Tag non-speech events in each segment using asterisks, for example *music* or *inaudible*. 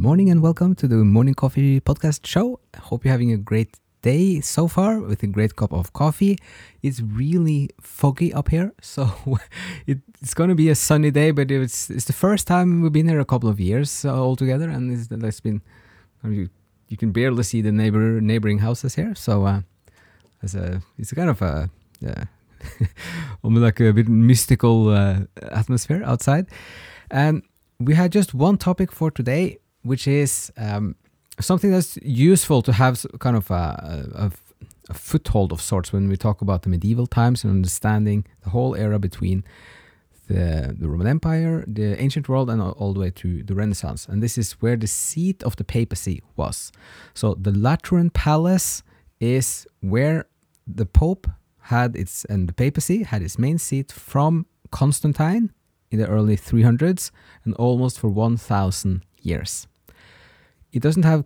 morning and welcome to the Morning Coffee Podcast Show. Hope you're having a great day so far with a great cup of coffee. It's really foggy up here, *laughs* so it's going to be a sunny day, but it's it's the first time we've been here a couple of years uh, all together, and it's, it's been you, you can barely see the neighbor neighboring houses here, so uh, it's a it's kind of a yeah, *laughs* almost like a bit mystical uh, atmosphere outside, and we had just one topic for today, which is um, something that's useful to have kind of a, a, a, foothold of sorts when we talk about the medieval times and understanding the whole era between the, the Roman Empire, the ancient world, and all, all the way to the Renaissance. And this is where the seat of the papacy was. So the Lateran Palace is where the Pope had its, and the papacy had its main seat from Constantine in the early 300s and almost for 1000 years. It doesn't have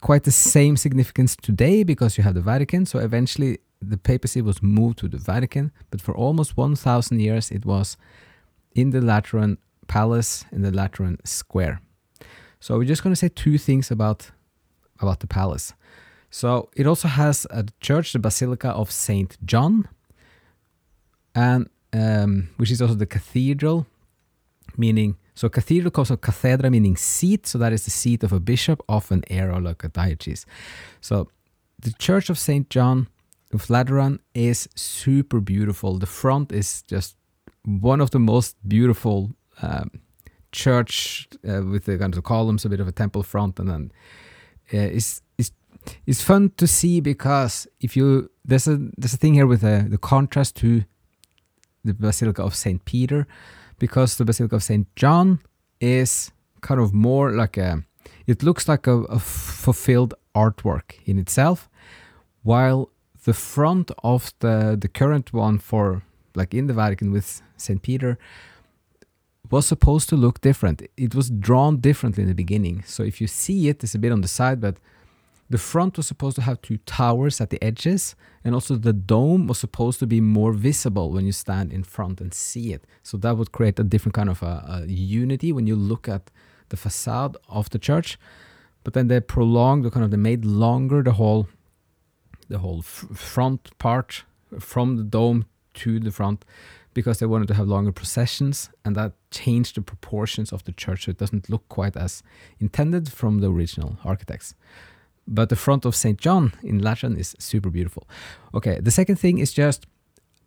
quite the same significance today because you have the Vatican, so eventually the papacy was moved to the Vatican, but for almost 1000 years it was in the Lateran Palace in the Lateran Square. So we're just going to say two things about about the palace. So it also has a church, the Basilica of Saint John, and um, which is also the cathedral meaning so cathedral comes from cathedra meaning seat so that is the seat of a bishop of an era like a diocese. So the church of saint john of lateran is super beautiful. The front is just one of the most beautiful um, church uh, with the kind of columns a bit of a temple front and then uh, it's, it's it's fun to see because if you there's a there's a thing here with the, the contrast to the basilica of saint peter because the Basilica of St. John is kind of more like a, it looks like a, a fulfilled artwork in itself, while the front of the, the current one for, like in the Vatican with St. Peter, was supposed to look different. It was drawn differently in the beginning. So if you see it, it's a bit on the side, but the front was supposed to have two towers at the edges, and also the dome was supposed to be more visible when you stand in front and see it. So that would create a different kind of a, a unity when you look at the facade of the church. But then they prolonged, the kind of they made longer the whole, the whole f- front part from the dome to the front because they wanted to have longer processions and that changed the proportions of the church so it doesn't look quite as intended from the original architects but the front of St. John in Lateran is super beautiful. Okay, the second thing is just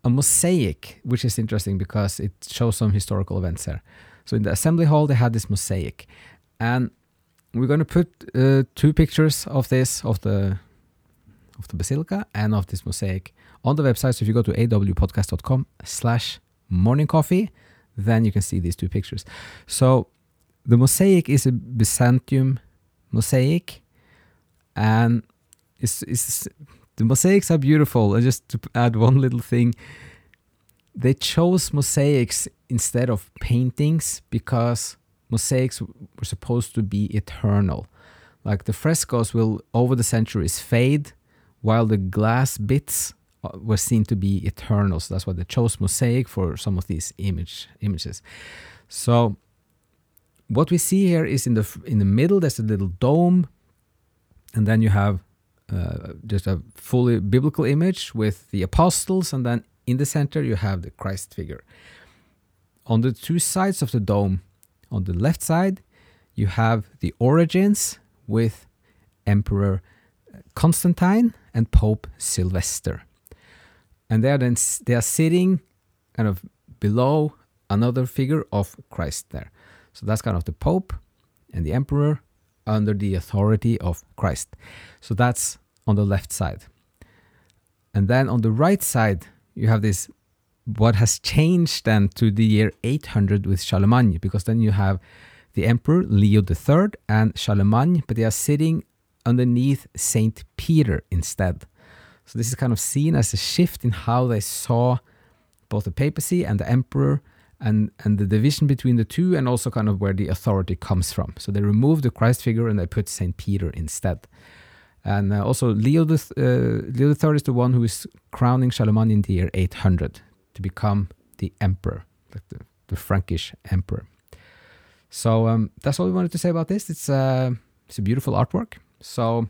a mosaic, which is interesting because it shows some historical events there. So in the assembly hall, they had this mosaic, and we're going to put uh, two pictures of this of the of the basilica and of this mosaic on the website. So if you go to awpodcast.com slash morning coffee, then you can see these two pictures. So the mosaic is a Byzantium mosaic and it's, it's the mosaics are beautiful. And just to add one little thing, they chose mosaics instead of paintings because mosaics were supposed to be eternal. Like the frescoes will over the centuries fade, while the glass bits uh, were seen to be eternal. So that's why they chose mosaic for some of these image images. So what we see here is in the in the middle there's a little dome and then you have uh, just a fully biblical image with the apostles, and then in the center you have the Christ figure. On the two sides of the dome, on the left side, you have the origins with Emperor Constantine and Pope Sylvester. And they are then they are sitting kind of below another figure of Christ there. So that's kind of the Pope and the Emperor under the authority of Christ. So that's on the left side. And then on the right side, you have this what has changed then to the year 800 with Charlemagne, because then you have the Emperor Leo III and Charlemagne, but they are sitting underneath Saint Peter instead. So this is kind of seen as a shift in how they saw both the papacy and the emperor and and the division between the two and also kind of where the authority comes from. So they removed the christ figure and they put saint peter instead. And uh, also leo the uh, leo iii is the one who is crowning charlemagne in the year 800 to become the emperor like the, the frankish emperor. So um, that's all we wanted to say about this. It's uh, It's a beautiful artwork. So,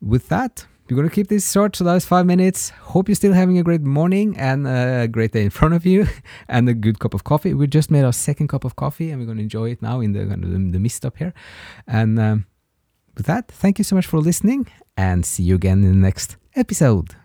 with that, we're going to keep this short. So, was five minutes. Hope you're still having a great morning and a great day in front of you *laughs* and a good cup of coffee. We just made our second cup of coffee and we're going to enjoy it now in the, the mist up here. And um, with that, thank you so much for listening and see you again in the next episode.